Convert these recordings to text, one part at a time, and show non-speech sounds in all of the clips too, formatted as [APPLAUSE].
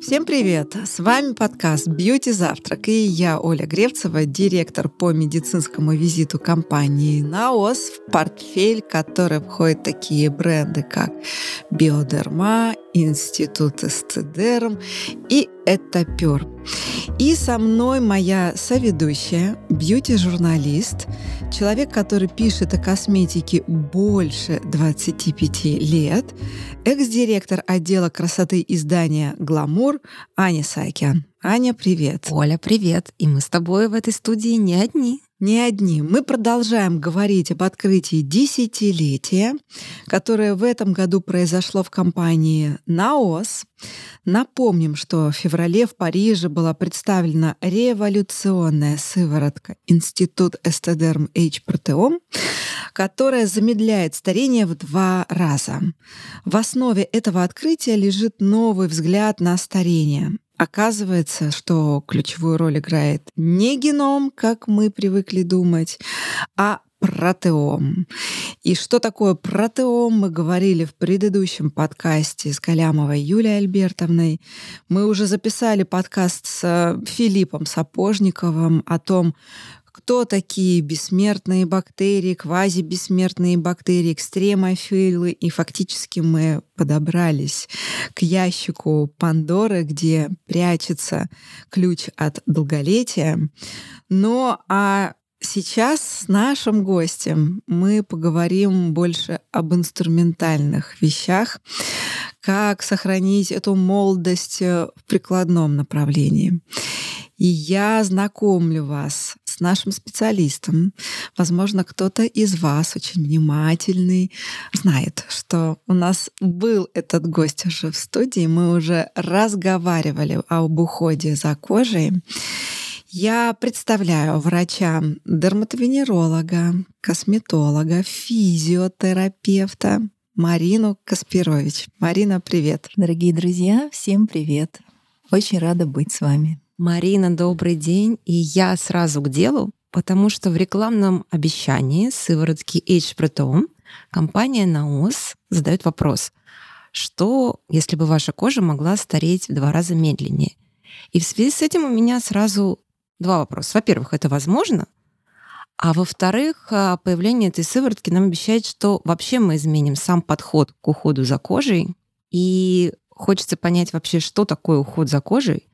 Всем привет! С вами подкаст «Бьюти Завтрак» и я, Оля Гревцева, директор по медицинскому визиту компании «Наос», в портфель которой входят такие бренды, как «Биодерма», «Институт Эстедерм» и «Этапер». И со мной моя соведущая, бьюти-журналист, человек, который пишет о косметике больше 25 лет, экс-директор отдела красоты издания «Гламур» Аня Сайкян. Аня, привет. Оля, привет. И мы с тобой в этой студии не одни не одни. Мы продолжаем говорить об открытии десятилетия, которое в этом году произошло в компании «Наос». Напомним, что в феврале в Париже была представлена революционная сыворотка Институт Эстедерм H Протеом, которая замедляет старение в два раза. В основе этого открытия лежит новый взгляд на старение. Оказывается, что ключевую роль играет не геном, как мы привыкли думать, а протеом. И что такое протеом, мы говорили в предыдущем подкасте с Калямовой Юлией Альбертовной. Мы уже записали подкаст с Филиппом Сапожниковым о том, кто такие бессмертные бактерии, квазибессмертные бактерии, экстремофилы. И фактически мы подобрались к ящику Пандоры, где прячется ключ от долголетия. Но а Сейчас с нашим гостем мы поговорим больше об инструментальных вещах, как сохранить эту молодость в прикладном направлении. И я знакомлю вас с нашим специалистом. Возможно, кто-то из вас очень внимательный знает, что у нас был этот гость уже в студии. Мы уже разговаривали об уходе за кожей. Я представляю врача, дерматовенеролога, косметолога, физиотерапевта Марину Каспирович. Марина, привет. Дорогие друзья, всем привет. Очень рада быть с вами. Марина, добрый день. И я сразу к делу, потому что в рекламном обещании сыворотки H-Proton компания Наос задает вопрос, что если бы ваша кожа могла стареть в два раза медленнее? И в связи с этим у меня сразу два вопроса. Во-первых, это возможно? А во-вторых, а, появление этой сыворотки нам обещает, что вообще мы изменим сам подход к уходу за кожей. И хочется понять вообще, что такое уход за кожей,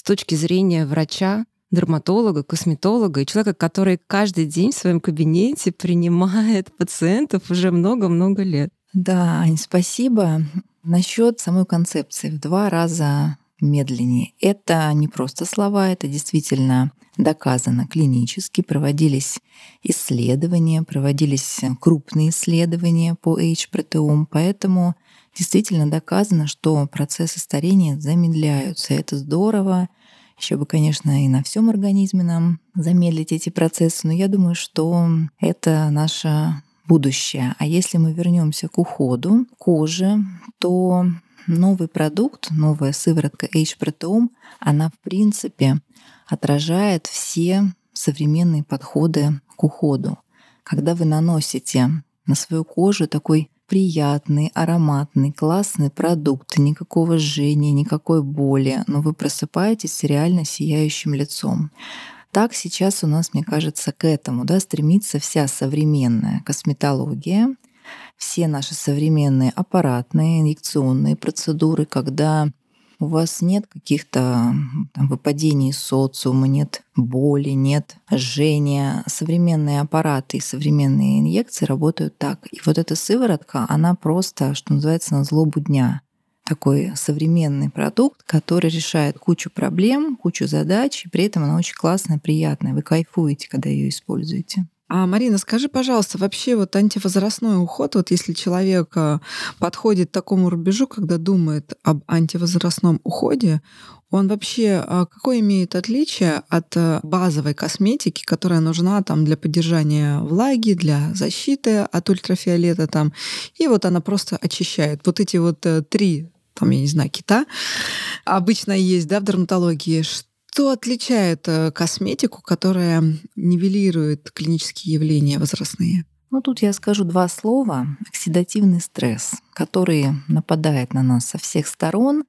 с точки зрения врача, дерматолога, косметолога и человека, который каждый день в своем кабинете принимает пациентов уже много-много лет. Да, Ань, спасибо. Насчет самой концепции в два раза медленнее. Это не просто слова, это действительно доказано клинически. Проводились исследования, проводились крупные исследования по H-протеом, поэтому действительно доказано, что процессы старения замедляются. Это здорово. Еще бы, конечно, и на всем организме нам замедлить эти процессы, но я думаю, что это наше будущее. А если мы вернемся к уходу кожи, то новый продукт, новая сыворотка H-протеом, она в принципе отражает все современные подходы к уходу. Когда вы наносите на свою кожу такой приятный, ароматный, классный продукт, никакого жжения, никакой боли, но вы просыпаетесь с реально сияющим лицом. Так сейчас у нас, мне кажется, к этому да, стремится вся современная косметология, все наши современные аппаратные, инъекционные процедуры, когда у вас нет каких-то там, выпадений из социума, нет боли, нет жжения. Современные аппараты и современные инъекции работают так. И вот эта сыворотка, она просто, что называется, на злобу дня. Такой современный продукт, который решает кучу проблем, кучу задач, и при этом она очень классная, приятная. Вы кайфуете, когда ее используете. А, Марина, скажи, пожалуйста, вообще вот антивозрастной уход, вот если человек а, подходит к такому рубежу, когда думает об антивозрастном уходе, он вообще а, какое имеет отличие от а, базовой косметики, которая нужна там для поддержания влаги, для защиты от ультрафиолета там, и вот она просто очищает. Вот эти вот э, три там, я не знаю, кита, обычно есть, да, в дерматологии, что отличает э, косметику, которая нивелирует клинические явления возрастные? Ну, тут я скажу два слова. Оксидативный стресс, который нападает на нас со всех сторон.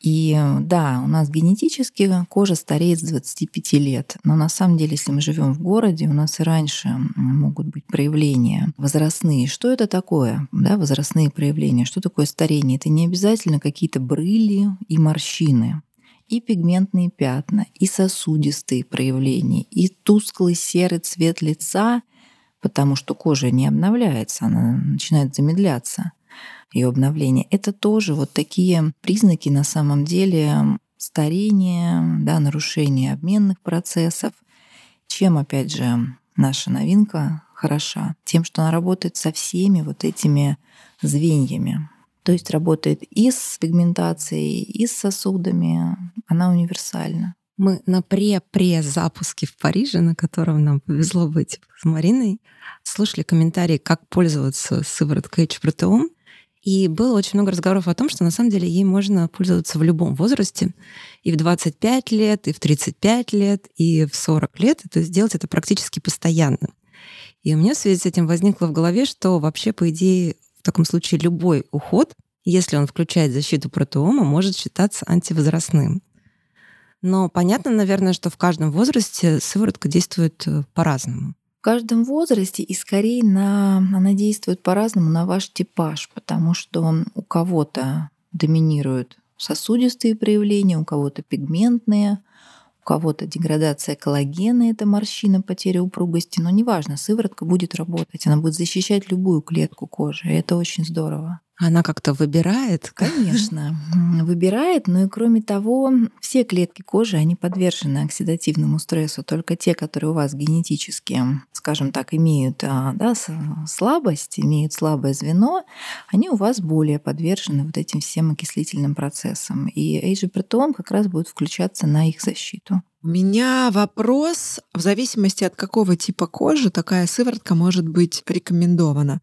И да, у нас генетически кожа стареет с 25 лет. Но на самом деле, если мы живем в городе, у нас и раньше могут быть проявления возрастные. Что это такое? Да, возрастные проявления. Что такое старение? Это не обязательно какие-то брыли и морщины и пигментные пятна, и сосудистые проявления, и тусклый серый цвет лица, потому что кожа не обновляется, она начинает замедляться ее обновление. Это тоже вот такие признаки на самом деле старения, да, нарушения обменных процессов. Чем, опять же, наша новинка хороша? Тем, что она работает со всеми вот этими звеньями. То есть работает и с пигментацией, и с сосудами. Она универсальна. Мы на пре-пре-запуске в Париже, на котором нам повезло быть с Мариной, слушали комментарии, как пользоваться сывороткой H-протеом. И было очень много разговоров о том, что на самом деле ей можно пользоваться в любом возрасте, и в 25 лет, и в 35 лет, и в 40 лет, то есть делать это практически постоянно. И у меня в связи с этим возникло в голове, что вообще, по идее, в таком случае любой уход, если он включает защиту протеома, может считаться антивозрастным. Но понятно, наверное, что в каждом возрасте сыворотка действует э, по-разному в каждом возрасте и скорее на, она действует по-разному на ваш типаж, потому что у кого-то доминируют сосудистые проявления, у кого-то пигментные, у кого-то деградация коллагена, это морщина, потеря упругости, но неважно, сыворотка будет работать, она будет защищать любую клетку кожи, и это очень здорово. Она как-то выбирает? Конечно, выбирает, но и кроме того, все клетки кожи, они подвержены оксидативному стрессу, только те, которые у вас генетически, скажем так, имеют а, да, слабость, имеют слабое звено, они у вас более подвержены вот этим всем окислительным процессам. И эйджипротом как раз будет включаться на их защиту. У меня вопрос, в зависимости от какого типа кожи такая сыворотка может быть рекомендована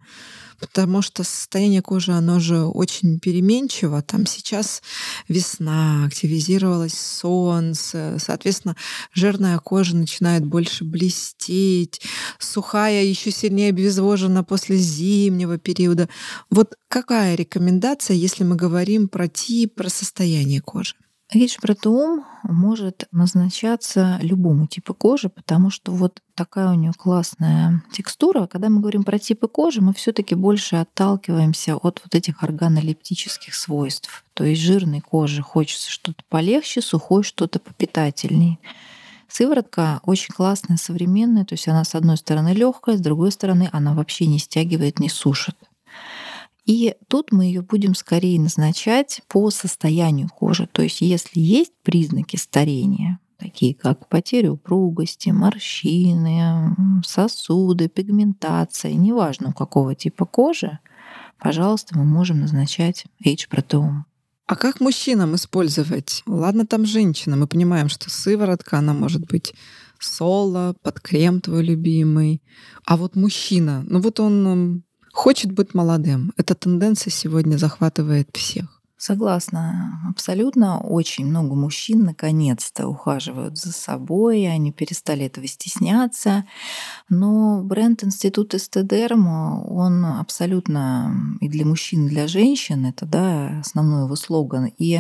потому что состояние кожи, оно же очень переменчиво. Там сейчас весна, активизировалось солнце, соответственно, жирная кожа начинает больше блестеть, сухая еще сильнее обезвожена после зимнего периода. Вот какая рекомендация, если мы говорим про тип, про состояние кожи? Речь-протеум может назначаться любому типу кожи, потому что вот такая у нее классная текстура. Когда мы говорим про типы кожи, мы все таки больше отталкиваемся от вот этих органолептических свойств. То есть жирной коже хочется что-то полегче, сухой что-то попитательней. Сыворотка очень классная, современная, то есть она с одной стороны легкая, с другой стороны она вообще не стягивает, не сушит. И тут мы ее будем скорее назначать по состоянию кожи. То есть если есть признаки старения, такие как потеря упругости, морщины, сосуды, пигментация, неважно у какого типа кожи, пожалуйста, мы можем назначать H-протеум. А как мужчинам использовать? Ладно, там женщина, мы понимаем, что сыворотка, она может быть соло, под крем твой любимый. А вот мужчина, ну вот он хочет быть молодым. Эта тенденция сегодня захватывает всех. Согласна, абсолютно. Очень много мужчин наконец-то ухаживают за собой, они перестали этого стесняться. Но бренд Институт Эстедерм, он абсолютно и для мужчин, и для женщин, это да, основной его слоган. И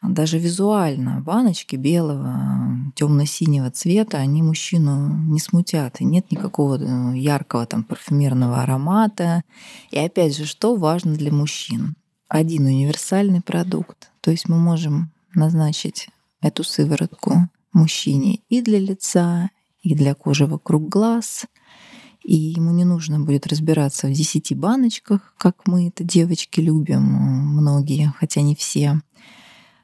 даже визуально баночки белого, темно-синего цвета, они мужчину не смутят. И нет никакого э, яркого там парфюмерного аромата. И опять же, что важно для мужчин? Один универсальный продукт. То есть мы можем назначить эту сыворотку мужчине и для лица, и для кожи вокруг глаз. И ему не нужно будет разбираться в 10 баночках, как мы это девочки любим, многие, хотя не все.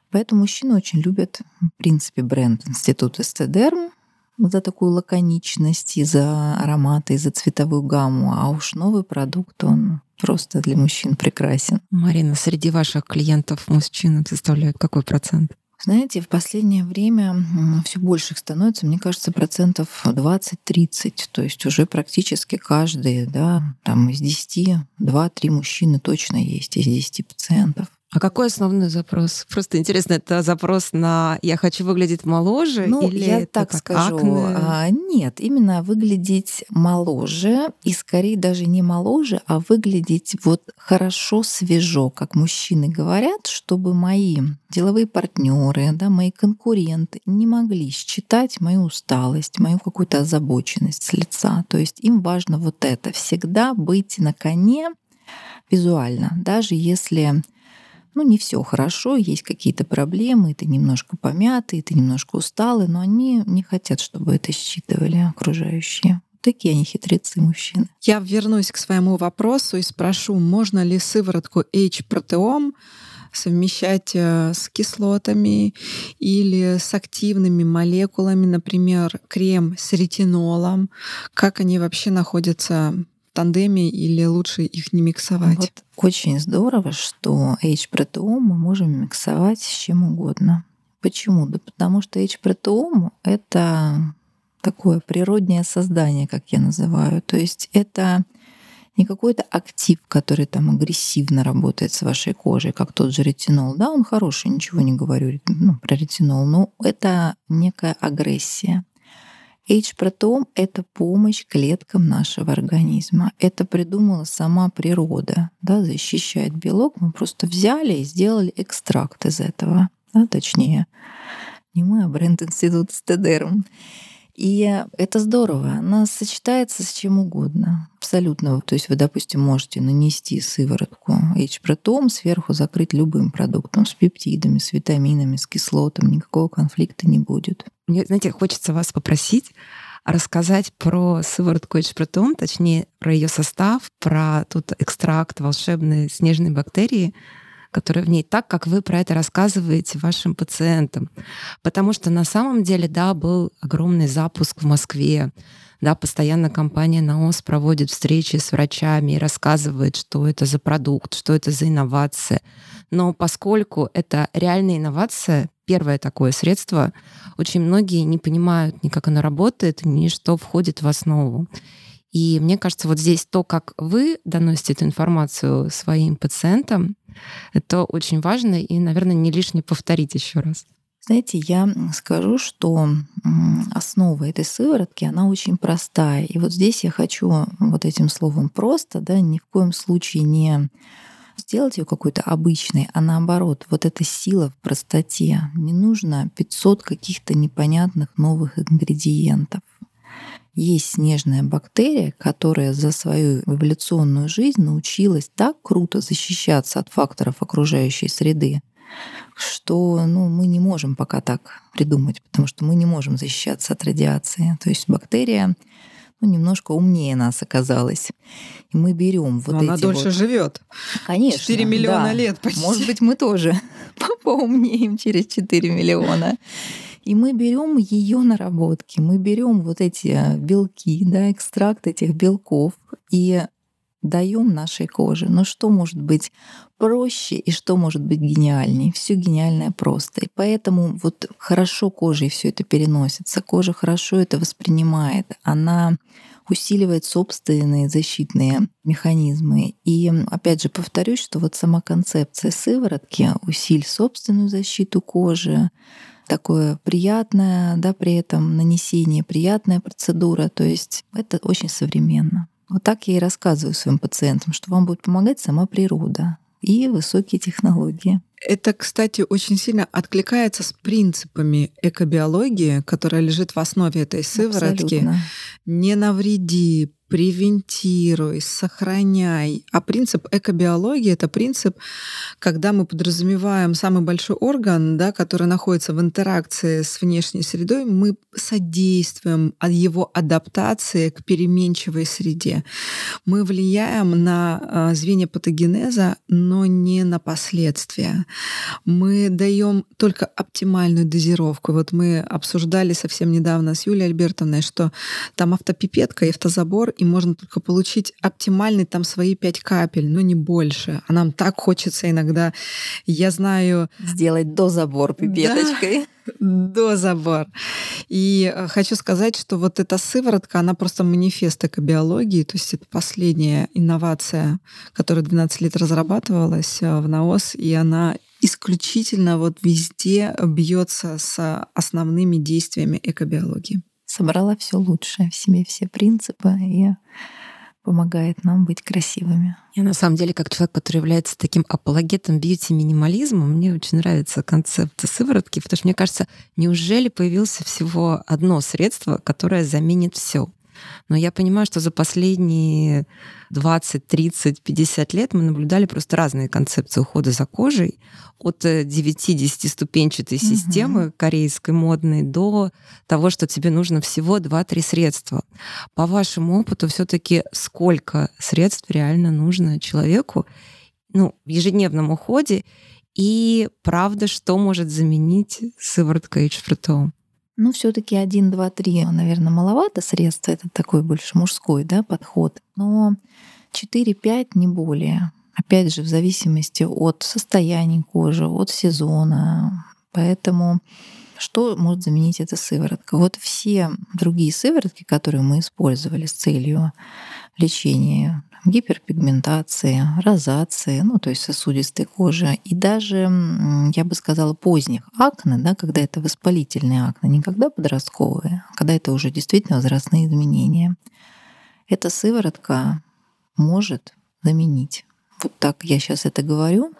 Поэтому мужчины очень любят, в принципе, бренд Институт Эстедерм за такую лаконичность, и за ароматы, и за цветовую гамму. А уж новый продукт, он просто для мужчин прекрасен. Марина, среди ваших клиентов мужчины составляют какой процент? Знаете, в последнее время все больше их становится, мне кажется, процентов 20-30. То есть уже практически каждый, да, там из 10, 2-3 мужчины точно есть из 10 пациентов. А какой основной запрос? Просто интересно, это запрос на «я хочу выглядеть моложе» ну, или я это так как скажу. акне? А, нет, именно выглядеть моложе и скорее даже не моложе, а выглядеть вот хорошо, свежо, как мужчины говорят, чтобы мои деловые партнеры, да, мои конкуренты не могли считать мою усталость, мою какую-то озабоченность с лица. То есть им важно вот это всегда быть на коне визуально, даже если ну, не все хорошо, есть какие-то проблемы, ты немножко помятый, ты немножко усталый, но они не хотят, чтобы это считывали окружающие. Такие они хитрецы мужчины. Я вернусь к своему вопросу и спрошу, можно ли сыворотку H-протеом совмещать э, с кислотами или с активными молекулами, например, крем с ретинолом. Как они вообще находятся тандеме или лучше их не миксовать? Вот очень здорово, что H-протеом мы можем миксовать с чем угодно. Почему? Да потому что H-протеом — это такое природнее создание, как я называю. То есть это не какой-то актив, который там агрессивно работает с вашей кожей, как тот же ретинол. Да, он хороший, ничего не говорю ну, про ретинол, но это некая агрессия. H-протеом — это помощь клеткам нашего организма. Это придумала сама природа, да, защищает белок. Мы просто взяли и сделали экстракт из этого. Да, точнее, не мы, а бренд-институт Стедерм. И это здорово. Она сочетается с чем угодно. Абсолютно. То есть вы, допустим, можете нанести сыворотку H-протом, сверху закрыть любым продуктом с пептидами, с витаминами, с кислотами. Никакого конфликта не будет. Мне, знаете, хочется вас попросить рассказать про сыворотку H-протом, точнее, про ее состав, про тут экстракт волшебной снежной бактерии, которые в ней, так как вы про это рассказываете вашим пациентам. Потому что на самом деле, да, был огромный запуск в Москве, да, постоянно компания НАОС проводит встречи с врачами и рассказывает, что это за продукт, что это за инновация. Но поскольку это реальная инновация, первое такое средство, очень многие не понимают ни как оно работает, ни что входит в основу. И мне кажется, вот здесь то, как вы доносите эту информацию своим пациентам, это очень важно и, наверное, не лишне повторить еще раз. Знаете, я скажу, что основа этой сыворотки, она очень простая. И вот здесь я хочу вот этим словом просто, да, ни в коем случае не сделать ее какой-то обычной, а наоборот, вот эта сила в простоте. Не нужно 500 каких-то непонятных новых ингредиентов есть снежная бактерия, которая за свою эволюционную жизнь научилась так круто защищаться от факторов окружающей среды, что ну, мы не можем пока так придумать, потому что мы не можем защищаться от радиации. То есть бактерия ну, немножко умнее нас оказалась. И мы берем вот Но эти она дольше вот... живет. Конечно. 4 миллиона да. лет почти. Может быть, мы тоже [LAUGHS] поумнеем через 4 миллиона. И мы берем ее наработки, мы берем вот эти э, белки, да, экстракт этих белков и даем нашей коже. Но что может быть проще и что может быть гениальней? Все гениальное просто. И поэтому вот хорошо кожей все это переносится, кожа хорошо это воспринимает, она усиливает собственные защитные механизмы. И опять же повторюсь, что вот сама концепция сыворотки «усиль собственную защиту кожи», такое приятное, да, при этом нанесение, приятная процедура. То есть это очень современно. Вот так я и рассказываю своим пациентам, что вам будет помогать сама природа и высокие технологии. Это, кстати, очень сильно откликается с принципами экобиологии, которая лежит в основе этой сыворотки. Абсолютно. Не навреди, превентируй, сохраняй. А принцип экобиологии — это принцип, когда мы подразумеваем самый большой орган, да, который находится в интеракции с внешней средой, мы содействуем его адаптации к переменчивой среде. Мы влияем на а, звенья патогенеза, но не на последствия. Мы даем только оптимальную дозировку. Вот мы обсуждали совсем недавно с Юлией Альбертовной, что там автопипетка и автозабор и можно только получить оптимальный там свои пять капель, но не больше. А нам так хочется иногда, я знаю... Сделать до забор пипеточкой. Да, до забор. И э, хочу сказать, что вот эта сыворотка, она просто манифест экобиологии, то есть это последняя инновация, которая 12 лет разрабатывалась э, в НАОС, и она исключительно вот везде бьется с основными действиями экобиологии. Собрала все лучшее в себе, все принципы и помогает нам быть красивыми. Я на самом деле, как человек, который является таким апологетом бьюти-минимализма, мне очень нравится концепт сыворотки, потому что мне кажется, неужели появился всего одно средство, которое заменит все? Но я понимаю, что за последние 20, 30, 50 лет мы наблюдали просто разные концепции ухода за кожей. От 9-10 ступенчатой угу. системы корейской модной до того, что тебе нужно всего 2-3 средства. По вашему опыту все таки сколько средств реально нужно человеку ну, в ежедневном уходе? И правда, что может заменить сыворотка H-фрутоум? Ну, все-таки 1, 2, 3, наверное, маловато средств. Это такой больше мужской да, подход. Но 4-5 не более. Опять же, в зависимости от состояния кожи, от сезона. Поэтому что может заменить эта сыворотка? Вот все другие сыворотки, которые мы использовали с целью лечения гиперпигментации, розации, ну, то есть сосудистой кожи, и даже, я бы сказала, поздних акне, да, когда это воспалительные акне, не когда подростковые, а когда это уже действительно возрастные изменения. Эта сыворотка может заменить. Вот так я сейчас это говорю.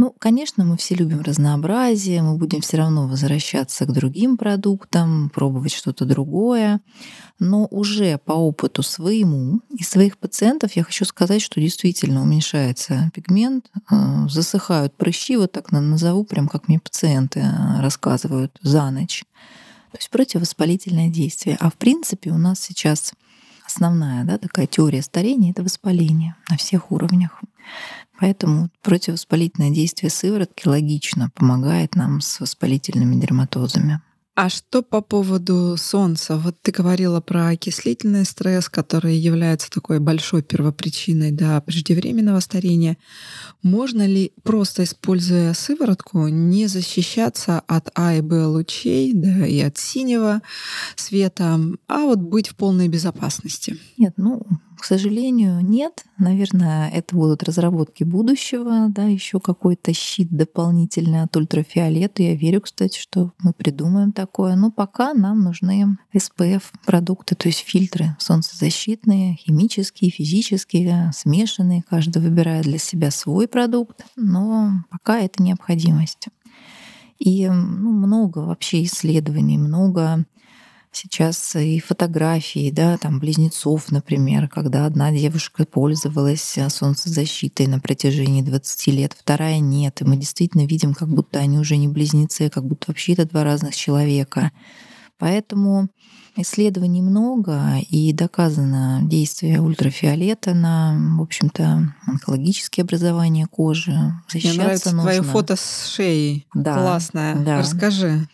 Ну, конечно, мы все любим разнообразие, мы будем все равно возвращаться к другим продуктам, пробовать что-то другое. Но уже по опыту своему и своих пациентов я хочу сказать, что действительно уменьшается пигмент, э, засыхают прыщи, вот так назову, прям как мне пациенты э, рассказывают за ночь. То есть противовоспалительное действие. А в принципе у нас сейчас основная да, такая теория старения — это воспаление на всех уровнях. Поэтому противовоспалительное действие сыворотки логично помогает нам с воспалительными дерматозами. А что по поводу солнца? Вот ты говорила про окислительный стресс, который является такой большой первопричиной да, преждевременного старения. Можно ли просто используя сыворотку не защищаться от А и Б лучей да, и от синего света, а вот быть в полной безопасности? Нет, ну к сожалению, нет. Наверное, это будут разработки будущего, да, еще какой-то щит дополнительный от ультрафиолета. Я верю, кстати, что мы придумаем такое. Но пока нам нужны SPF-продукты, то есть фильтры солнцезащитные, химические, физические, смешанные. Каждый выбирает для себя свой продукт, но пока это необходимость. И ну, много вообще исследований, много сейчас и фотографии, да, там близнецов, например, когда одна девушка пользовалась э, солнцезащитой на протяжении 20 лет, вторая нет. И мы действительно видим, как будто они уже не близнецы, как будто вообще это два разных человека. Поэтому исследований много, и доказано действие ультрафиолета на, в общем-то, онкологические образования кожи. Защищаться Мне нравится нужно. твое фото с шеей. Да, Классное. Да. Расскажи.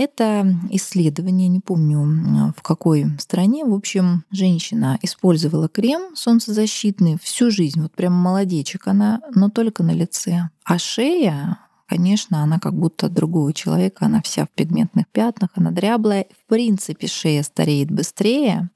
Это исследование, не помню в какой стране. В общем, женщина использовала крем солнцезащитный всю жизнь, вот прям молодечек она, но только на лице. А шея конечно, она как будто другого человека, она вся в пигментных пятнах, она дряблая. В принципе, шея стареет быстрее,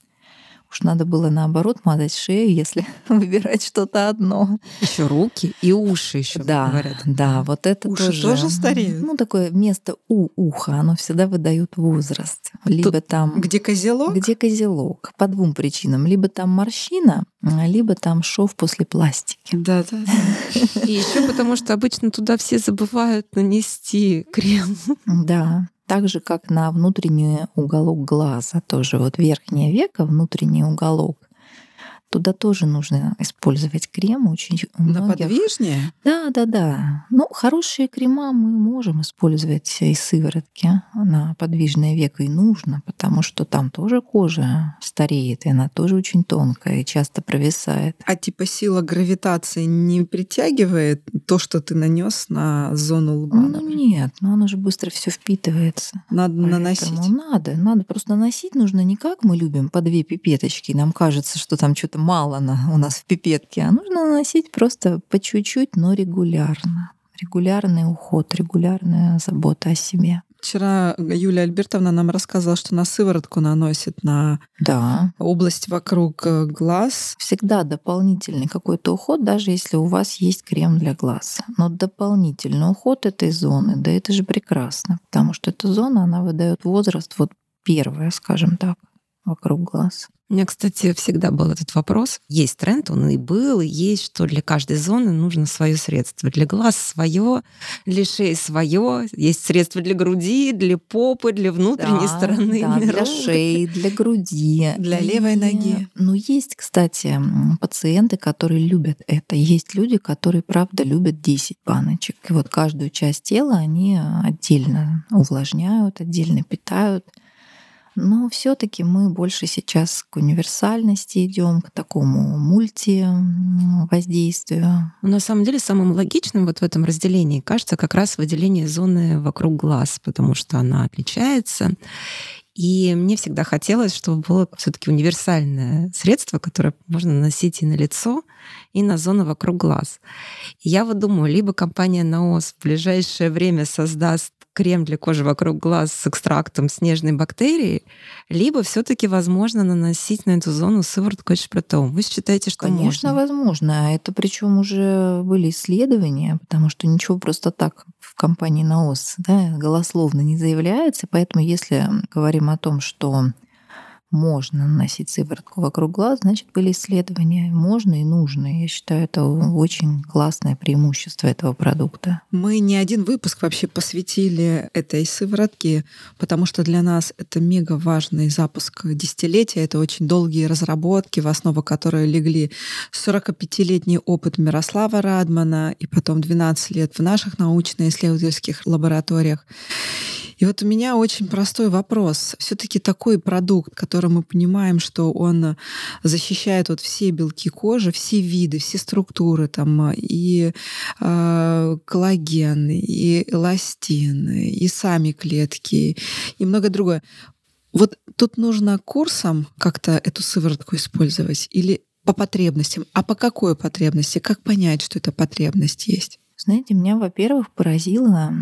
Уж надо было наоборот мазать шею, если [LAUGHS] выбирать что-то одно. Еще руки и уши еще да, говорят. Да, вот это уши тоже, тоже стареют. Ну такое место у уха, оно всегда выдает возраст. Либо Тут там где козелок, где козелок по двум причинам: либо там морщина, либо там шов после пластики. Да, да. И еще потому, что обычно туда все забывают нанести крем. Да, так же, как на внутренний уголок глаза, тоже вот верхнее веко, внутренний уголок, Туда тоже нужно использовать крем. Очень многих... На подвижнее? Да, да, да. Ну, хорошие крема мы можем использовать из сыворотки на подвижное веко и нужно, потому что там тоже кожа стареет, и она тоже очень тонкая и часто провисает. А типа сила гравитации не притягивает то, что ты нанес на зону лба. Ну нет, но оно же быстро все впитывается. Надо Поэтому наносить. Надо, надо. Просто наносить нужно не как мы любим по две пипеточки. Нам кажется, что там что-то мало на, у нас в пипетке, а нужно наносить просто по чуть-чуть, но регулярно. Регулярный уход, регулярная забота о себе. Вчера Юлия Альбертовна нам рассказала, что на сыворотку наносит на Да, область вокруг э, глаз. всегда дополнительный какой-то уход, даже если у вас есть крем для глаз. Но дополнительный уход этой зоны, да это же прекрасно, потому что эта зона, она выдает возраст вот первая, скажем так, вокруг глаз. У меня, кстати, всегда был этот вопрос. Есть тренд, он и был, и есть, что для каждой зоны нужно свое средство. Для глаз свое, для шеи свое. Есть средства для груди, для попы, для внутренней Да, стороны. да, для шеи, для груди. Для левой ноги. Ну, есть, кстати, пациенты, которые любят это. Есть люди, которые, правда, любят 10 баночек. И вот каждую часть тела они отдельно увлажняют, отдельно питают. Но все-таки мы больше сейчас к универсальности идем, к такому мульти м, воздействию. Ну, на самом деле, самым логичным вот в этом разделении кажется как раз выделение зоны вокруг глаз, потому что она отличается. И мне всегда хотелось, чтобы было все-таки универсальное средство, которое можно наносить и на лицо, и на зону вокруг глаз. И я вот думаю, либо компания Наос в ближайшее время создаст крем для кожи вокруг глаз с экстрактом снежной бактерии, либо все-таки возможно наносить на эту зону сыворотку эшпротом. Вы считаете, что Конечно, можно? возможно. Это причем уже были исследования, потому что ничего просто так в компании НАОС да, голословно не заявляется. Поэтому если говорим о том, что можно наносить сыворотку вокруг глаз, значит, были исследования. Можно и нужно. Я считаю, это очень классное преимущество этого продукта. Мы не один выпуск вообще посвятили этой сыворотке, потому что для нас это мега важный запуск десятилетия. Это очень долгие разработки, в основу которой легли 45-летний опыт Мирослава Радмана и потом 12 лет в наших научно-исследовательских лабораториях. И вот у меня очень простой вопрос. Все-таки такой продукт, который мы понимаем, что он защищает вот все белки кожи, все виды, все структуры, там и э, коллаген, и эластин, и сами клетки, и многое другое. Вот тут нужно курсом как-то эту сыворотку использовать или по потребностям? А по какой потребности? Как понять, что это потребность есть? Знаете, меня, во-первых, поразило,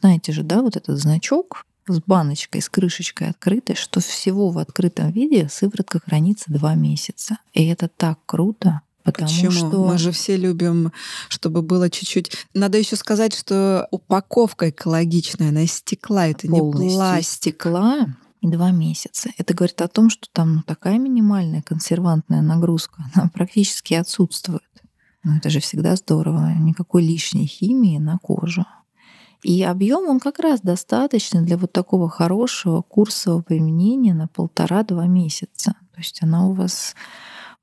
знаете же, да, вот этот значок с баночкой, с крышечкой открытой, что всего в открытом виде сыворотка хранится два месяца. И это так круто, потому Почему? что... Мы же все любим, чтобы было чуть-чуть. Надо еще сказать, что упаковка экологичная, она из стекла, это не полностью из пластик. стекла и два месяца. Это говорит о том, что там ну, такая минимальная консервантная нагрузка, [LAUGHS] она практически отсутствует. Но это же всегда здорово. Никакой лишней химии на кожу. И объем он как раз достаточный для вот такого хорошего курсового применения на полтора-два месяца. То есть она у вас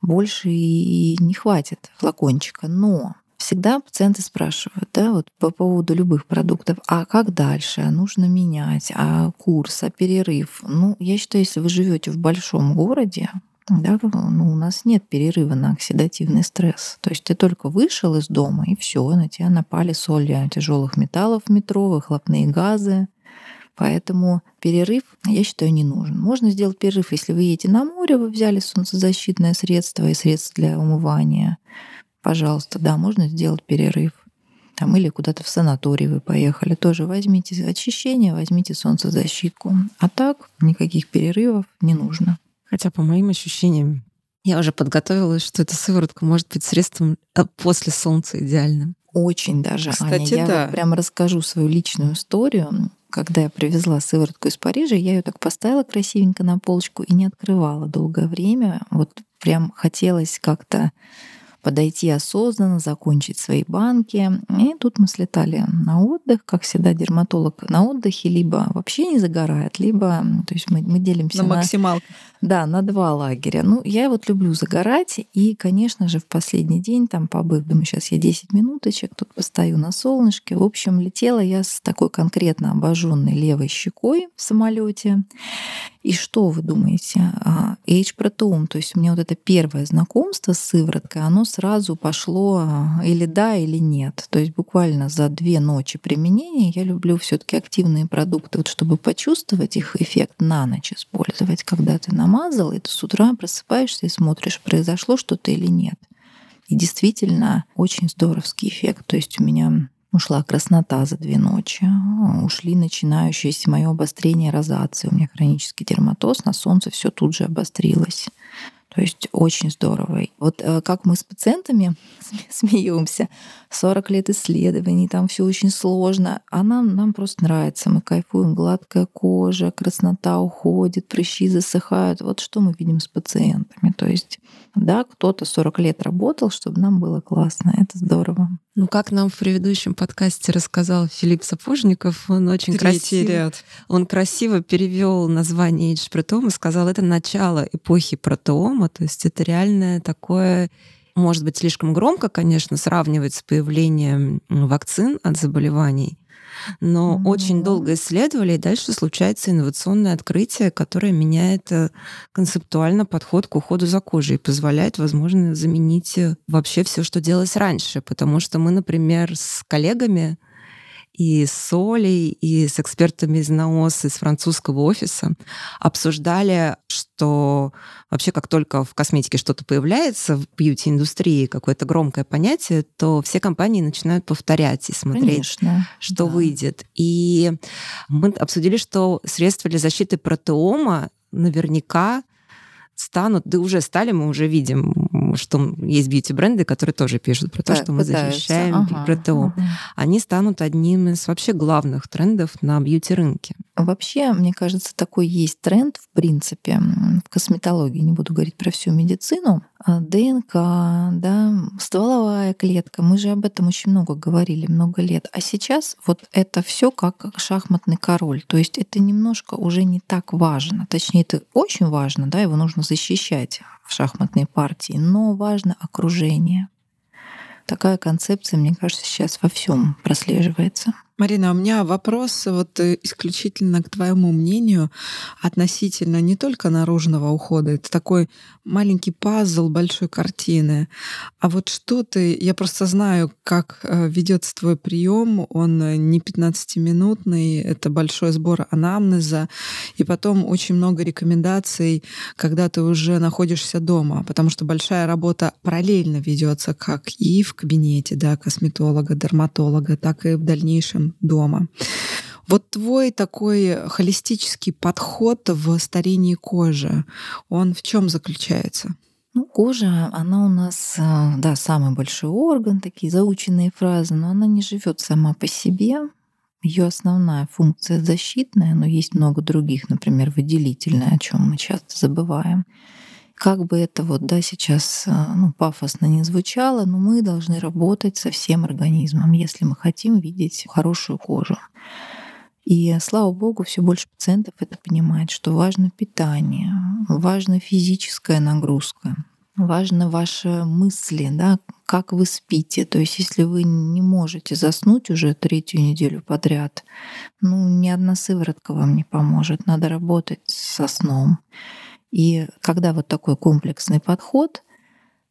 больше и не хватит флакончика. Но всегда пациенты спрашивают, да, вот по поводу любых продуктов, а как дальше, а нужно менять, а курс, а перерыв. Ну, я считаю, если вы живете в большом городе, да, ну, у нас нет перерыва на оксидативный стресс. То есть ты только вышел из дома, и все, на тебя напали соли тяжелых металлов метро, выхлопные газы. Поэтому перерыв, я считаю, не нужен. Можно сделать перерыв, если вы едете на море, вы взяли солнцезащитное средство и средство для умывания. Пожалуйста, да, можно сделать перерыв. Там, или куда-то в санаторий вы поехали, тоже возьмите очищение, возьмите солнцезащитку. А так никаких перерывов не нужно. Хотя, по моим ощущениям, я уже подготовилась, что эта сыворотка может быть средством э, после солнца идеальным. Очень даже, Кстати, Аня. Я да. вот прям расскажу свою личную историю. Когда я привезла сыворотку из Парижа, я ее так поставила красивенько на полочку и не открывала долгое время. Вот прям хотелось как-то подойти осознанно, закончить свои банки. И тут мы слетали на отдых, как всегда дерматолог на отдыхе либо вообще не загорает, либо то есть мы, мы делимся На на, максималку. да, на два лагеря. Ну, я вот люблю загорать, и, конечно же, в последний день, там, побыв, думаю, сейчас я 10 минуточек, тут постою на солнышке. В общем, летела я с такой конкретно обожженной левой щекой в самолете. И что вы думаете? H-протеум, то есть у меня вот это первое знакомство с сывороткой, оно сразу пошло а, или да, или нет. То есть буквально за две ночи применения я люблю все таки активные продукты, вот чтобы почувствовать их эффект на ночь использовать. Когда ты намазал, и ты с утра просыпаешься и смотришь, произошло что-то или нет. И действительно очень здоровский эффект. То есть у меня Ушла краснота за две ночи. Ушли начинающиеся мое обострение розации. У меня хронический дерматоз. На солнце все тут же обострилось. То есть очень здорово. Вот э, как мы с пациентами [LAUGHS] смеемся, 40 лет исследований, там все очень сложно, а нам, нам просто нравится. Мы кайфуем, гладкая кожа, краснота уходит, прыщи засыхают. Вот что мы видим с пациентами. То есть, да, кто-то 40 лет работал, чтобы нам было классно. Это здорово. Ну, как нам в предыдущем подкасте рассказал Филипп Сапожников, он очень Третий красиво, ряд. он красиво перевел название Age Proteome и сказал, это начало эпохи протеома, то есть это реальное такое может быть слишком громко, конечно, сравнивать с появлением вакцин от заболеваний, но mm-hmm. очень долго исследовали, и дальше случается инновационное открытие, которое меняет э, концептуально подход к уходу за кожей и позволяет, возможно, заменить э, вообще все, что делалось раньше. Потому что мы, например, с коллегами и с Олей, и с экспертами из НАОС, из французского офиса обсуждали, что вообще как только в косметике что-то появляется, в бьюти-индустрии какое-то громкое понятие, то все компании начинают повторять и смотреть, Конечно, что да. выйдет. И мы обсудили, что средства для защиты протеома наверняка станут, да уже стали, мы уже видим, что есть бьюти-бренды, которые тоже пишут про то, что мы защищаем ага, протеом. Ага. Они станут одним из вообще главных трендов на бьюти-рынке. Вообще, мне кажется, такой есть тренд, в принципе, в косметологии, не буду говорить про всю медицину, ДНК, да, стволовая клетка. Мы же об этом очень много говорили, много лет. А сейчас вот это все как шахматный король. То есть это немножко уже не так важно. Точнее, это очень важно, да, его нужно защищать в шахматной партии, но важно окружение. Такая концепция, мне кажется, сейчас во всем прослеживается. Марина, у меня вопрос вот э, исключительно к твоему мнению относительно не только наружного ухода. Это такой маленький пазл большой картины. А вот что ты... Я просто знаю, как э, ведется твой прием. Он э, не 15-минутный, это большой сбор анамнеза. И потом очень много рекомендаций, когда ты уже находишься дома. Потому что большая работа параллельно ведется как и в кабинете да, косметолога, дерматолога, так и в дальнейшем дома. Вот твой такой холистический подход в старении кожи, он в чем заключается? Ну, кожа, она у нас, э, да, самый большой орган, такие заученные фразы, но она не живет сама по себе. Ее основная функция защитная, но есть много других, например, выделительная, о чем мы часто забываем. Как бы это вот, да, сейчас э, ну, пафосно не звучало, но мы должны работать со всем организмом, если мы хотим видеть хорошую кожу. И слава богу, все больше пациентов это понимает, что важно питание, важна физическая нагрузка, важно ваши мысли, да, как вы спите. То есть, если вы не можете заснуть уже третью неделю подряд, ну, ни одна сыворотка вам не поможет. Надо работать со сном. И когда вот такой комплексный подход,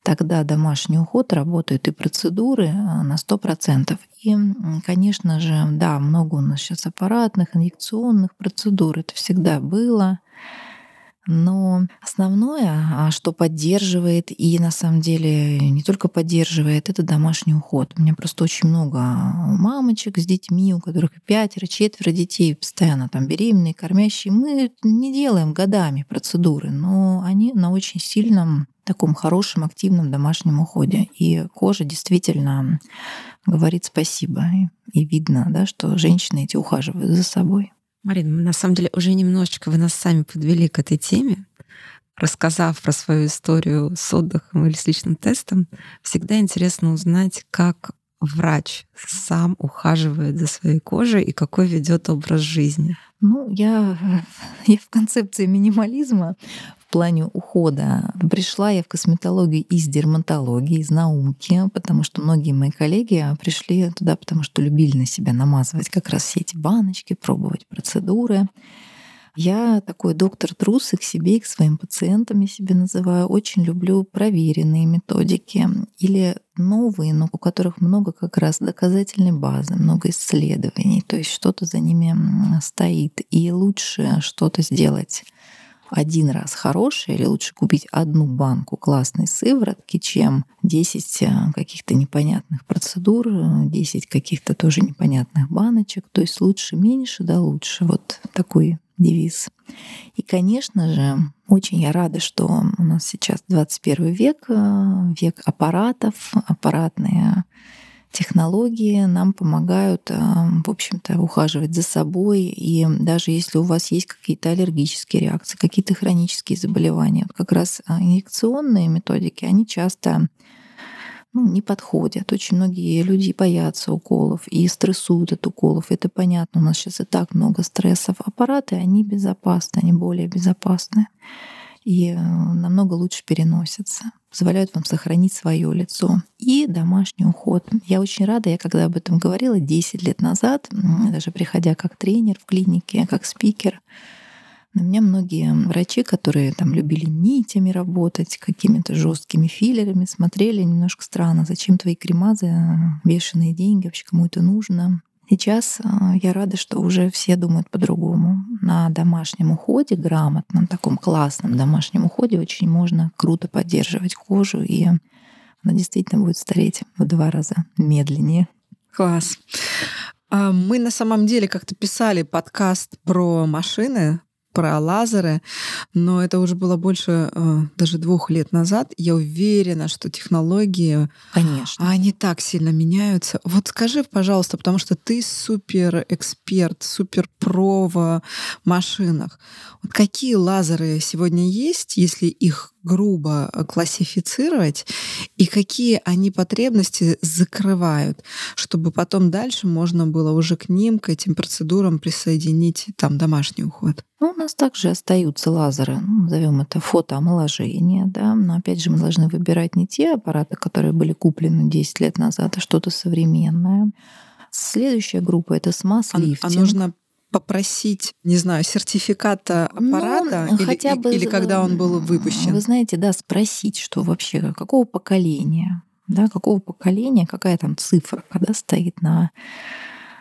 тогда домашний уход работают и процедуры а, на 100%. И, конечно же, да, много у нас сейчас аппаратных, инъекционных процедур, это всегда было. Но основное, а, что поддерживает и на самом деле не только поддерживает, это домашний уход. У меня просто очень много мамочек с детьми, у которых пятеро, четверо детей, постоянно там беременные, кормящие. Мы не делаем годами процедуры, но они на очень сильном таком хорошем, активном домашнем уходе. И кожа действительно говорит спасибо. И видно, да, что женщины эти ухаживают за собой. Марина, на самом деле уже немножечко вы нас сами подвели к этой теме, рассказав про свою историю с отдыхом или с личным тестом. Всегда интересно узнать, как врач сам ухаживает за своей кожей и какой ведет образ жизни. Ну, я, [LAUGHS] я в концепции минимализма в плане ухода. Пришла я в косметологию из дерматологии, из науки, потому что многие мои коллеги пришли туда, потому что любили на себя намазывать как раз все эти баночки, пробовать процедуры. Я такой доктор трусы к себе и к своим пациентам я себе называю. Очень люблю проверенные методики или новые, но у которых много как раз доказательной базы, много исследований, то есть что-то за ними стоит. И лучше что-то сделать один раз хорошее, или лучше купить одну банку классной сыворотки, чем 10 э, каких-то непонятных процедур, 10 каких-то тоже непонятных баночек. То есть лучше меньше, да лучше. Вот такой девиз. И, конечно же, очень я рада, что у нас сейчас 21 век, э, век аппаратов, аппаратные технологии нам помогают, э, в общем-то, ухаживать за собой. И даже если у вас есть какие-то аллергические реакции, какие-то хронические заболевания, как раз э, инъекционные методики, они часто ну, не подходят. Очень многие люди боятся уколов и стрессуют от уколов. Это понятно, у нас сейчас и так много стрессов. Аппараты, они безопасны, они более безопасны и э, намного лучше переносятся, позволяют вам сохранить свое лицо. И домашний уход. Я очень рада, я когда об этом говорила 10 лет назад, даже приходя как тренер в клинике, как спикер, на меня многие врачи, которые там любили нитями работать, какими-то жесткими филлерами, смотрели немножко странно, зачем твои крема за бешеные деньги, вообще кому это нужно. Сейчас а, я рада, что уже все думают по-другому. На домашнем уходе, грамотном, таком классном домашнем уходе очень можно круто поддерживать кожу, и она действительно будет стареть в два раза медленнее. Класс. А, мы на самом деле как-то писали подкаст про машины, про лазеры, но это уже было больше э, даже двух лет назад. Я уверена, что технологии, конечно, они так сильно меняются. Вот скажи, пожалуйста, потому что ты супер эксперт, супер про в машинах. Вот какие лазеры сегодня есть, если их грубо классифицировать, и какие они потребности закрывают, чтобы потом дальше можно было уже к ним, к этим процедурам присоединить там домашний уход. Ну, у нас также остаются лазеры, ну, назовем это фотоомоложение, да, но опять же мы должны выбирать не те аппараты, которые были куплены 10 лет назад, а что-то современное. Следующая группа это смаз-лифтинг. А, а нужно попросить, не знаю, сертификата ну, аппарата ну, или, хотя бы, или когда он был выпущен? Вы знаете, да, спросить, что вообще, какого поколения, да, какого поколения, какая там цифра, когда стоит на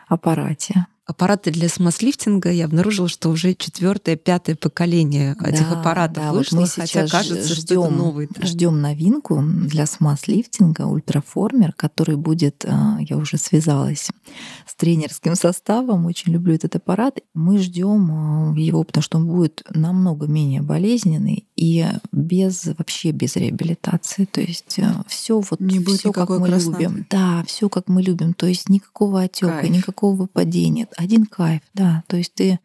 аппарате аппараты для смаз-лифтинга, я обнаружила, что уже четвертое, пятое поколение да, этих аппаратов да, вышло, вот мы хотя кажется, ждем, что это новый. Ждем новинку для смаз-лифтинга ультраформер, который будет, а, я уже связалась с тренерским составом, очень люблю этот аппарат. Мы ждем а, его, потому что он будет намного менее болезненный и без вообще без реабилитации. То есть а, все вот не будет все как мы красноты. любим. Да, все как мы любим. То есть никакого отека, никакого выпадения один кайф, да. То есть ты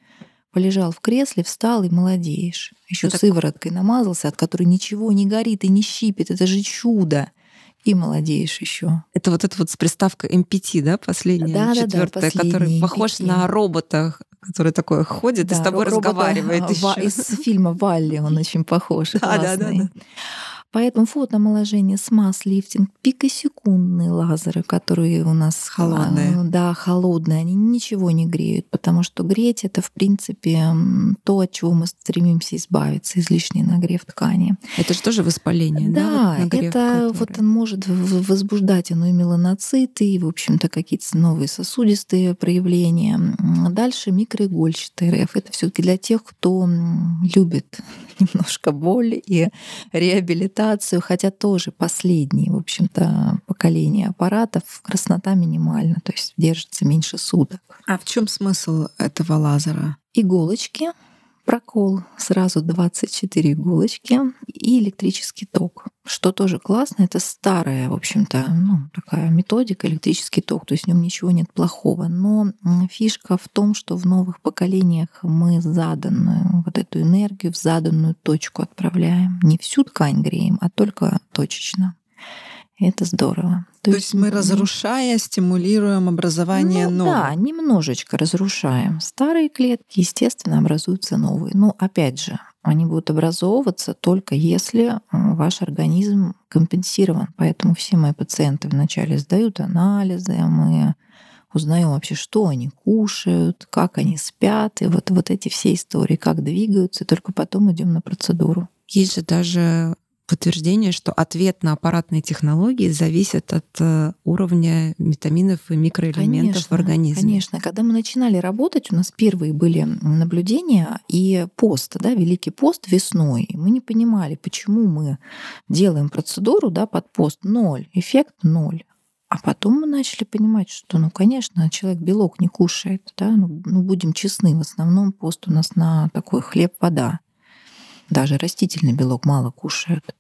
полежал в кресле, встал и молодеешь. Еще сывороткой так... намазался, от которой ничего не горит и не щипит. Это же чудо. И молодеешь еще. Это вот это вот с приставкой MPT, да, последняя, да, четвертая, да, да, который похож на робота, который такой ходит да, и с тобой робота, разговаривает. Ва- из фильма Валли он очень похож. [LAUGHS] Да, да, да, да. Поэтому фотоомоложение, смаз-лифтинг, пикосекундные лазеры, которые у нас холодные, а, да, холодные, они ничего не греют, потому что греть это в принципе то, от чего мы стремимся избавиться, излишний нагрев ткани. Это же тоже воспаление, да? Да, вот это который... вот он может возбуждать оно и меланоциты, и в общем-то какие-то новые сосудистые проявления. Дальше микроигольчатый РФ. Это все-таки для тех, кто любит немножко боли и реабилитацию, хотя тоже последние, в общем-то, поколения аппаратов краснота минимальна, то есть держится меньше суток. А в чем смысл этого лазера? Иголочки прокол, сразу 24 иголочки и электрический ток. Что тоже классно, это старая, в общем-то, ну, такая методика, электрический ток, то есть в нем ничего нет плохого. Но фишка в том, что в новых поколениях мы заданную вот эту энергию в заданную точку отправляем. Не всю ткань греем, а только точечно. И это здорово. То, То есть мы, разрушая, стимулируем образование ну, новых. Да, немножечко разрушаем. Старые клетки, естественно, образуются новые. Но опять же, они будут образовываться только если ваш организм компенсирован. Поэтому все мои пациенты вначале сдают анализы, мы узнаем вообще, что они кушают, как они спят, и вот, вот эти все истории, как двигаются, и только потом идем на процедуру. Есть же даже подтверждение, что ответ на аппаратные технологии зависит от э, уровня витаминов и микроэлементов конечно, в организме. Конечно. Когда мы начинали работать, у нас первые были наблюдения и пост, да, Великий пост весной. Мы не понимали, почему мы делаем процедуру да, под пост ноль, эффект ноль. А потом мы начали понимать, что, ну, конечно, человек белок не кушает, да, ну, ну будем честны, в основном пост у нас на такой хлеб-вода. Даже растительный белок мало кушают.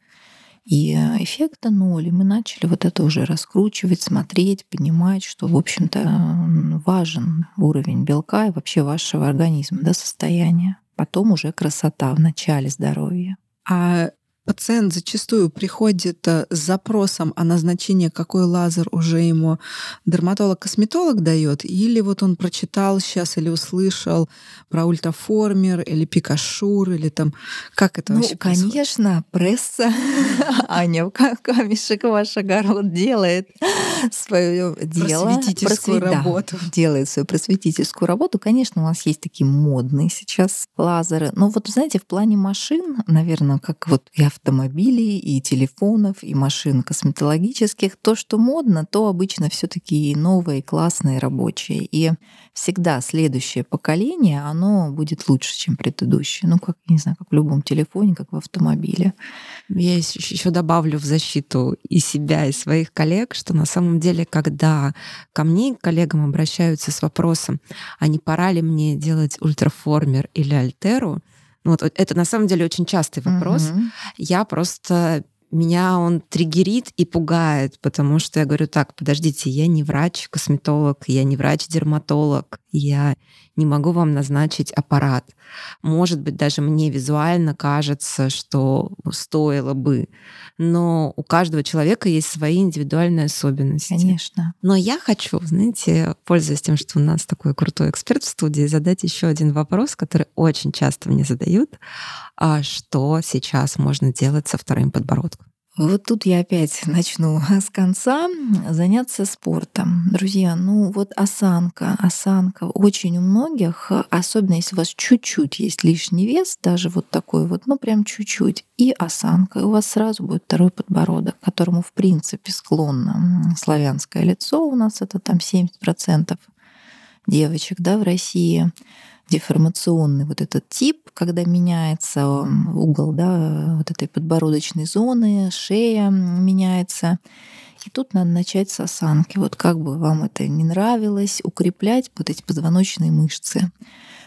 И эффекта ноль. И мы начали вот это уже раскручивать, смотреть, понимать, что, в общем-то, важен уровень белка и вообще вашего организма, да, состояния. Потом уже красота в начале здоровья. А Пациент зачастую приходит э, с запросом о назначении, какой лазер уже ему дерматолог-косметолог дает, или вот он прочитал сейчас или услышал про ультраформер или пикашур, или там как это ну, вообще конечно, пресса. [LAUGHS] Аня, камешек ваш огород делает свое дело. Просветительскую работу. Делает свою просветительскую работу. Конечно, у нас есть такие модные сейчас лазеры. Но вот, знаете, в плане машин, наверное, как вот я автомобилей, и телефонов, и машин косметологических. То, что модно, то обычно все таки новое, классное, рабочее. И всегда следующее поколение, оно будет лучше, чем предыдущее. Ну, как, не знаю, как в любом телефоне, как в автомобиле. Я еще добавлю в защиту и себя, и своих коллег, что на самом деле, когда ко мне, к коллегам обращаются с вопросом, а не пора ли мне делать ультраформер или альтеру, вот это на самом деле очень частый вопрос. Угу. Я просто меня он триггерит и пугает, потому что я говорю, так, подождите, я не врач-косметолог, я не врач-дерматолог, я не могу вам назначить аппарат. Может быть, даже мне визуально кажется, что стоило бы. Но у каждого человека есть свои индивидуальные особенности. Конечно. Но я хочу, знаете, пользуясь тем, что у нас такой крутой эксперт в студии, задать еще один вопрос, который очень часто мне задают. А что сейчас можно делать со вторым подбородком? Вот тут я опять начну. [LAUGHS] С конца заняться спортом. Друзья, ну вот осанка, осанка очень у многих, особенно если у вас чуть-чуть есть лишний вес, даже вот такой вот, ну прям чуть-чуть, и осанка, и у вас сразу будет второй подбородок, которому в принципе склонно. Славянское лицо, у нас это там 70% девочек, да, в России деформационный вот этот тип, когда меняется угол да, вот этой подбородочной зоны, шея меняется. И тут надо начать с осанки. Вот как бы вам это не нравилось, укреплять вот эти позвоночные мышцы.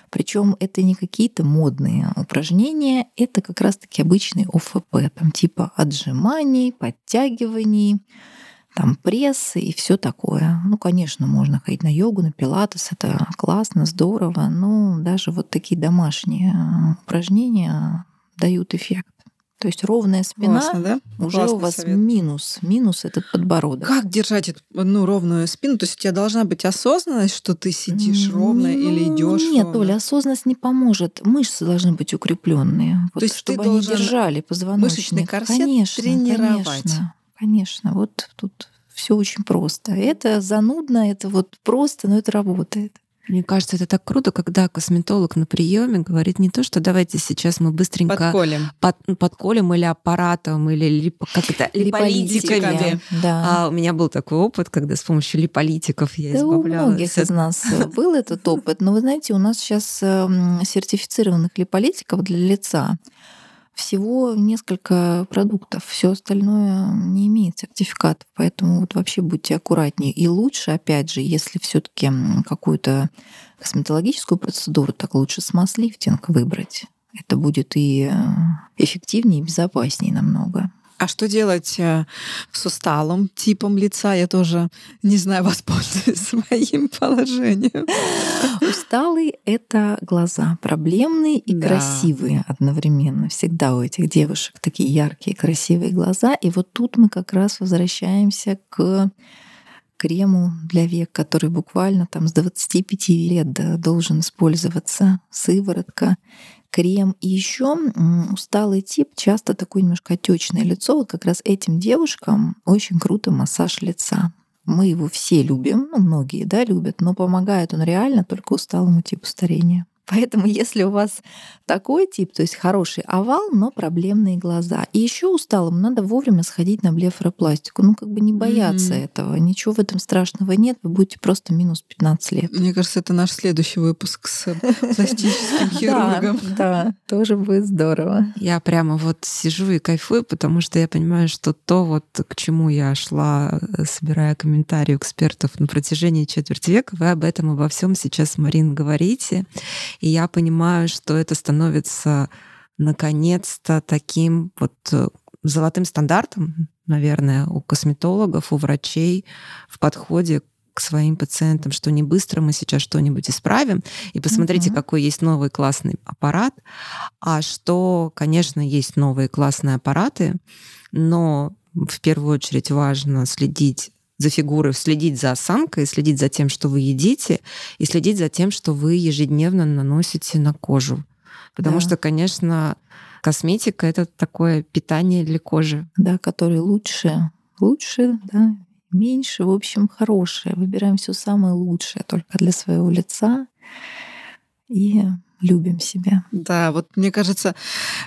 Причем это не какие-то модные упражнения, это как раз-таки обычный ОФП, там типа отжиманий, подтягиваний, там пресс и все такое. Ну, конечно, можно ходить на йогу, на пилатес, это классно, здорово, но даже вот такие домашние э, упражнения дают эффект. То есть ровная спина Классно, да? уже Классный у вас совет. минус, минус этот подбородок. Как держать эту ну, ровную спину? То есть у тебя должна быть осознанность, что ты сидишь ровно ну, или идешь. Нет, ровно? Оля, осознанность не поможет. Мышцы должны быть укрепленные, вот, То есть чтобы ты они держали позвоночник. Мышечный корсет конечно, тренировать. Конечно. Конечно, вот тут все очень просто. Это занудно, это вот просто, но это работает. Мне кажется, это так круто, когда косметолог на приеме говорит не то, что давайте сейчас мы быстренько подколем, под, подколем или аппаратом, или лип, как это, липолитиками. Да. А у меня был такой опыт, когда с помощью липолитиков я да избавлялась. у многих из нас был этот опыт. Но вы знаете, у нас сейчас эм, сертифицированных липолитиков для лица всего несколько продуктов, все остальное не имеет сертификатов, поэтому вот вообще будьте аккуратнее. И лучше, опять же, если все-таки какую-то косметологическую процедуру, так лучше с масс-лифтинг выбрать. Это будет и э, эффективнее, и безопаснее намного. А что делать э, с усталым типом лица? Я тоже не знаю, [LAUGHS] воспользуюсь своим положением. Усталый — это глаза. Проблемные и да. красивые одновременно. Всегда у этих девушек такие яркие, красивые глаза. И вот тут мы как раз возвращаемся к крему для век, который буквально там с 25 лет должен использоваться, сыворотка крем. И еще усталый тип, часто такое немножко отечное лицо. Вот как раз этим девушкам очень круто массаж лица. Мы его все любим, ну, многие, да, любят, но помогает он реально только усталому типу старения. Поэтому, если у вас такой тип, то есть хороший овал, но проблемные глаза. И еще усталым надо вовремя сходить на блефаропластику. Ну, как бы не бояться mm-hmm. этого. Ничего в этом страшного нет. Вы будете просто минус 15 лет. Мне кажется, это наш следующий выпуск с пластическим [LAUGHS] хирургом. Да, тоже будет здорово. Я прямо вот сижу и кайфую, потому что я понимаю, что то, вот к чему я шла, собирая комментарии экспертов на протяжении четверти века, вы об этом обо всем сейчас, Марин, говорите. И я понимаю, что это становится наконец-то таким вот э, золотым стандартом, наверное, у косметологов, у врачей в подходе к своим пациентам, что не быстро мы сейчас что-нибудь исправим. И посмотрите, uh-huh. какой есть новый классный аппарат. А что, конечно, есть новые классные аппараты, но в первую очередь важно следить за фигурой, следить за осанкой, следить за тем, что вы едите, и следить за тем, что вы ежедневно наносите на кожу. Потому да. что, конечно, косметика — это такое питание для кожи. Да, которое лучше, лучше, да, меньше, в общем, хорошее. Выбираем все самое лучшее только для своего лица. И любим себя. Да, вот мне кажется,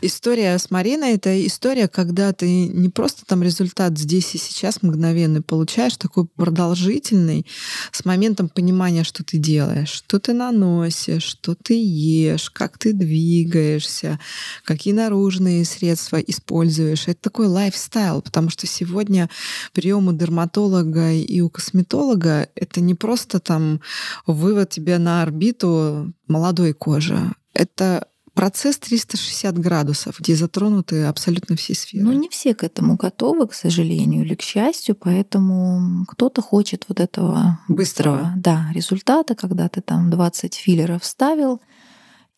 история с Мариной — это история, когда ты не просто там результат здесь и сейчас мгновенный получаешь, такой продолжительный, с моментом понимания, что ты делаешь, что ты наносишь, что ты ешь, как ты двигаешься, какие наружные средства используешь. Это такой лайфстайл, потому что сегодня прием у дерматолога и у косметолога — это не просто там вывод тебя на орбиту молодой кожи. Это процесс 360 градусов, где затронуты абсолютно все сферы. Ну, не все к этому готовы, к сожалению, или к счастью, поэтому кто-то хочет вот этого быстрого, быстрого да, результата, когда ты там 20 филлеров вставил,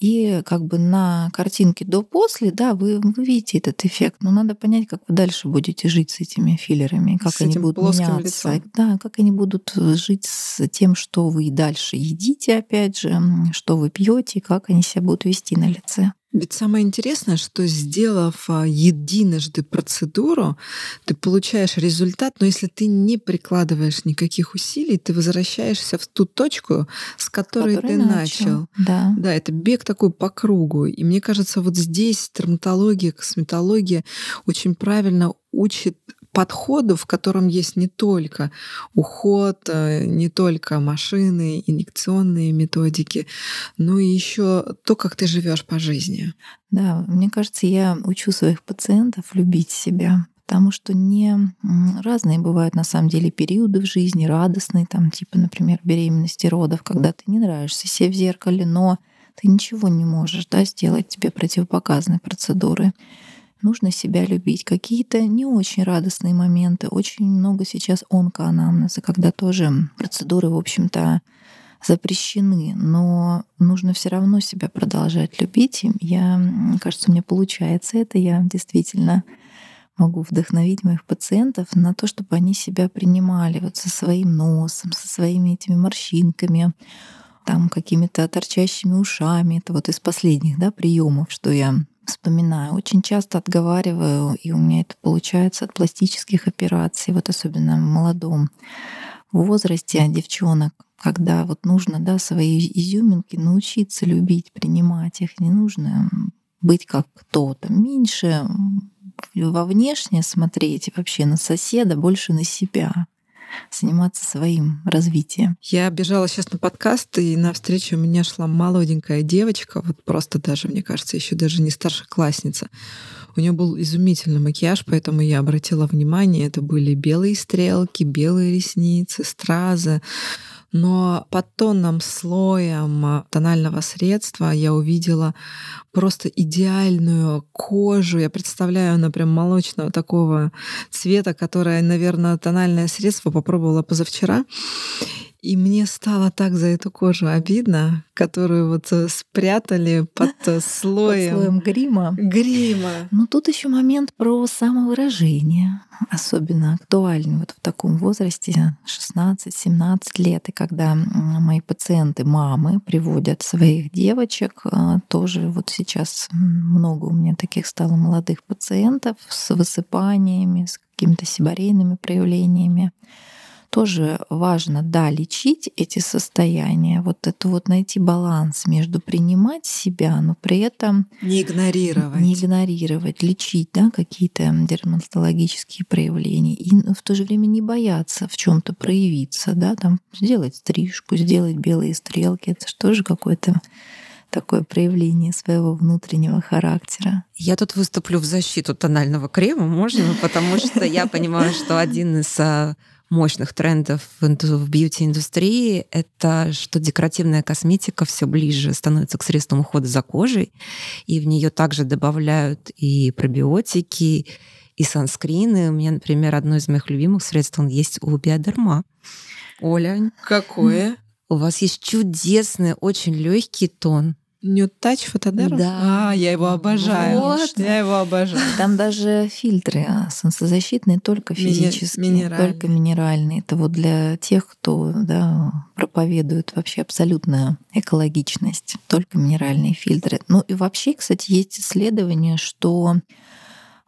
и как бы на картинке до-после, да, вы, вы видите этот эффект, но надо понять, как вы дальше будете жить с этими филлерами, как с они будут меняться, лицом. да, как они будут жить с тем, что вы дальше едите, опять же, что вы пьете, как они себя будут вести на лице. Ведь самое интересное, что сделав а, единожды процедуру, ты получаешь результат, но если ты не прикладываешь никаких усилий, ты возвращаешься в ту точку, с которой, ты начал. начал. Да. да, это бег такой по кругу. И мне кажется, вот здесь травматология, косметология очень правильно учит подходу, в котором есть не только уход, э, не только машины, инъекционные методики, но и еще то, как ты живешь по жизни. Да, мне кажется, я учу своих пациентов любить себя, потому что не разные бывают на самом деле периоды в жизни, радостные, там, типа, например, беременности, родов, когда ты не нравишься себе в зеркале, но ты ничего не можешь да, сделать тебе противопоказанные процедуры нужно себя любить. Какие-то не очень радостные моменты. Очень много сейчас онкоанамнеза, когда тоже процедуры, в общем-то, запрещены, но нужно все равно себя продолжать любить. Я, кажется, у меня получается это. Я действительно могу вдохновить моих пациентов на то, чтобы они себя принимали вот со своим носом, со своими этими морщинками, там какими-то торчащими ушами. Это вот из последних да, приемов, что я вспоминаю. Очень часто отговариваю, и у меня это получается от пластических операций, вот особенно в молодом возрасте девчонок, когда вот нужно да, свои изюминки научиться любить, принимать их. Не нужно быть как кто-то. Меньше во внешнее смотреть вообще на соседа, больше на себя заниматься своим развитием. Я бежала сейчас на подкаст, и на встречу у меня шла молоденькая девочка, вот просто даже, мне кажется, еще даже не старшеклассница. У нее был изумительный макияж, поэтому я обратила внимание, это были белые стрелки, белые ресницы, стразы. Но под тонным слоем тонального средства я увидела просто идеальную кожу. Я представляю, она прям молочного такого цвета, которое, наверное, тональное средство попробовала позавчера. И мне стало так за эту кожу обидно, которую вот э, спрятали под [LAUGHS] э, слоем, под слоем грима. Грима. Но тут еще момент про самовыражение, особенно актуальный вот в таком возрасте 16-17 лет. И когда мои пациенты, мамы, приводят своих девочек, э, тоже вот сейчас много у меня таких стало молодых пациентов с высыпаниями, с какими-то сибарейными проявлениями тоже важно, да, лечить эти состояния, вот это вот найти баланс между принимать себя, но при этом не игнорировать, не игнорировать, лечить, да, какие-то дерматологические проявления и в то же время не бояться в чем-то проявиться, да, там сделать стрижку, сделать белые стрелки, это же тоже какое-то такое проявление своего внутреннего характера. Я тут выступлю в защиту тонального крема, можно? Потому что я понимаю, что один из а, мощных трендов в бьюти-индустрии — это что декоративная косметика все ближе становится к средствам ухода за кожей, и в нее также добавляют и пробиотики, и санскрины. У меня, например, одно из моих любимых средств, он есть у Биодерма. Оля. Какое? У вас есть чудесный, очень легкий тон. Nude Touch фотодерм? Да. А, я его обожаю. Вот. Я его обожаю. Там даже фильтры солнцезащитные только физические, минеральные. только минеральные. Это вот для тех, кто да, проповедует вообще абсолютную экологичность, только минеральные фильтры. Ну и вообще, кстати, есть исследование, что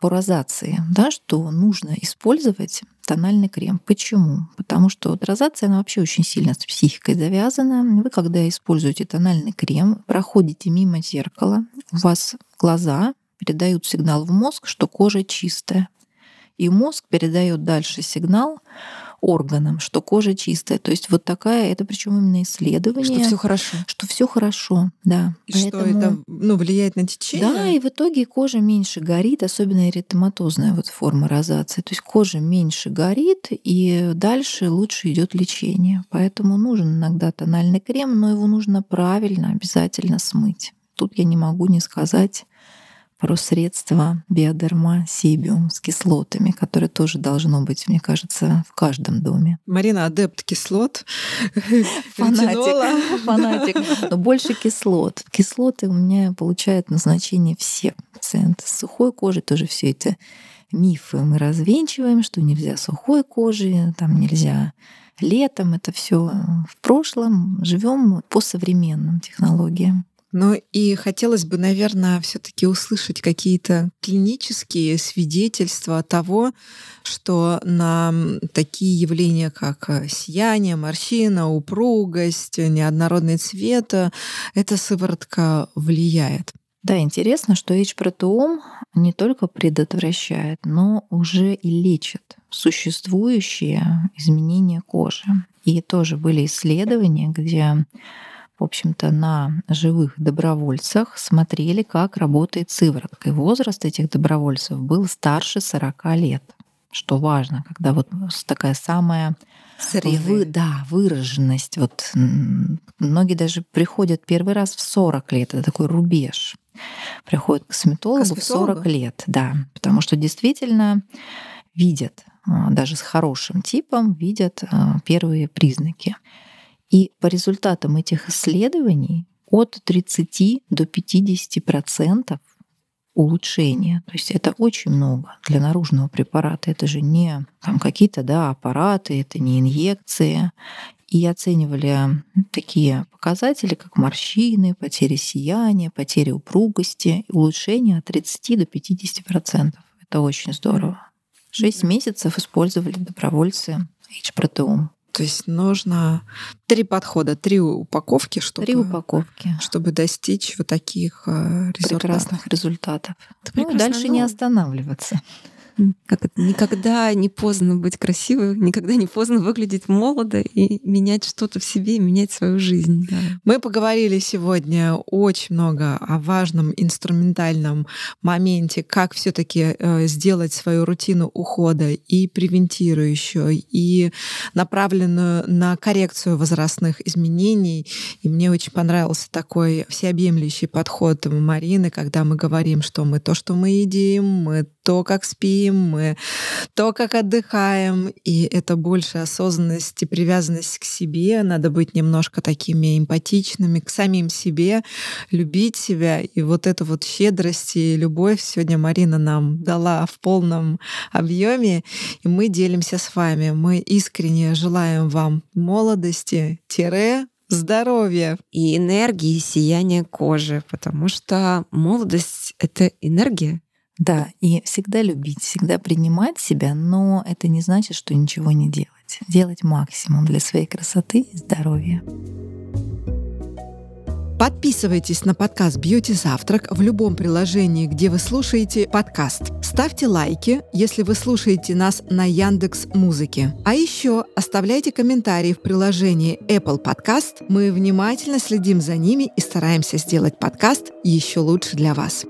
по розации, да, что нужно использовать тональный крем. Почему? Потому что розация, она вообще очень сильно с психикой завязана. Вы, когда используете тональный крем, проходите мимо зеркала, у вас глаза передают сигнал в мозг, что кожа чистая. И мозг передает дальше сигнал органам, что кожа чистая. То есть вот такая, это причем именно исследование. Что все хорошо. Что все хорошо, да. И Поэтому... что это ну, влияет на течение? Да, и в итоге кожа меньше горит, особенно эритематозная вот форма розации. То есть кожа меньше горит, и дальше лучше идет лечение. Поэтому нужен иногда тональный крем, но его нужно правильно, обязательно смыть. Тут я не могу не сказать про средства биодерма Сибиум с кислотами, которые тоже должно быть, мне кажется, в каждом доме. Марина адепт кислот. [LAUGHS] Фанатик. [LAUGHS] Фанатик. Но больше кислот. Кислоты у меня получают назначение все пациенты. С сухой кожей тоже все это мифы мы развенчиваем, что нельзя сухой кожи, там нельзя летом, это все в прошлом, живем по современным технологиям. Ну и хотелось бы, наверное, все-таки услышать какие-то клинические свидетельства того, что на такие явления, как э, сияние, морщина, упругость, неоднородный цвет, э, эта сыворотка влияет. Да, интересно, что H-протеом не только предотвращает, но уже и лечит существующие изменения кожи. И тоже были исследования, где в общем-то, на живых добровольцах смотрели, как работает сыворотка. И возраст этих добровольцев был старше 40 лет. Что важно, когда вот такая самая вы, да, выраженность. Вот многие даже приходят первый раз в 40 лет. Это такой рубеж. Приходят к косметологу, косметологу? в 40 лет, да. Потому что действительно видят, а, даже с хорошим типом, видят а, первые признаки. И по результатам этих исследований от 30 до 50 процентов улучшения. То есть это очень много для наружного препарата. Это же не там, какие-то да, аппараты, это не инъекции. И оценивали такие показатели, как морщины, потери сияния, потери упругости, улучшение от 30 до 50 процентов. Это очень здорово. Шесть месяцев использовали добровольцы H-протеум. То есть нужно три подхода, три упаковки, чтобы, три упаковки. чтобы достичь вот таких э, результатов. прекрасных результатов. ну и дальше не останавливаться. Как это, никогда не поздно быть красивой, никогда не поздно выглядеть молодо и менять что-то в себе, менять свою жизнь. Да. Мы поговорили сегодня очень много о важном инструментальном моменте, как все-таки э, сделать свою рутину ухода и превентирующую, и направленную на коррекцию возрастных изменений. И мне очень понравился такой всеобъемлющий подход Марины, когда мы говорим, что мы то, что мы едим, мы то, как спим, мы то, как отдыхаем, и это больше осознанность и привязанность к себе. Надо быть немножко такими эмпатичными к самим себе, любить себя. И вот эту вот щедрость и любовь сегодня Марина нам дала в полном объеме, и мы делимся с вами. Мы искренне желаем вам молодости, тире, здоровья и энергии, сияния кожи, потому что молодость — это энергия, да, и всегда любить, всегда принимать себя, но это не значит, что ничего не делать. делать, максимум для своей красоты и здоровья. Подписывайтесь на подкаст «Бьюти Завтрак» в любом приложении, где вы слушаете подкаст. Ставьте лайки, если вы слушаете нас на Яндекс Музыке. А еще оставляйте комментарии в приложении Apple Podcast. Мы внимательно следим за ними и стараемся сделать подкаст еще лучше для вас.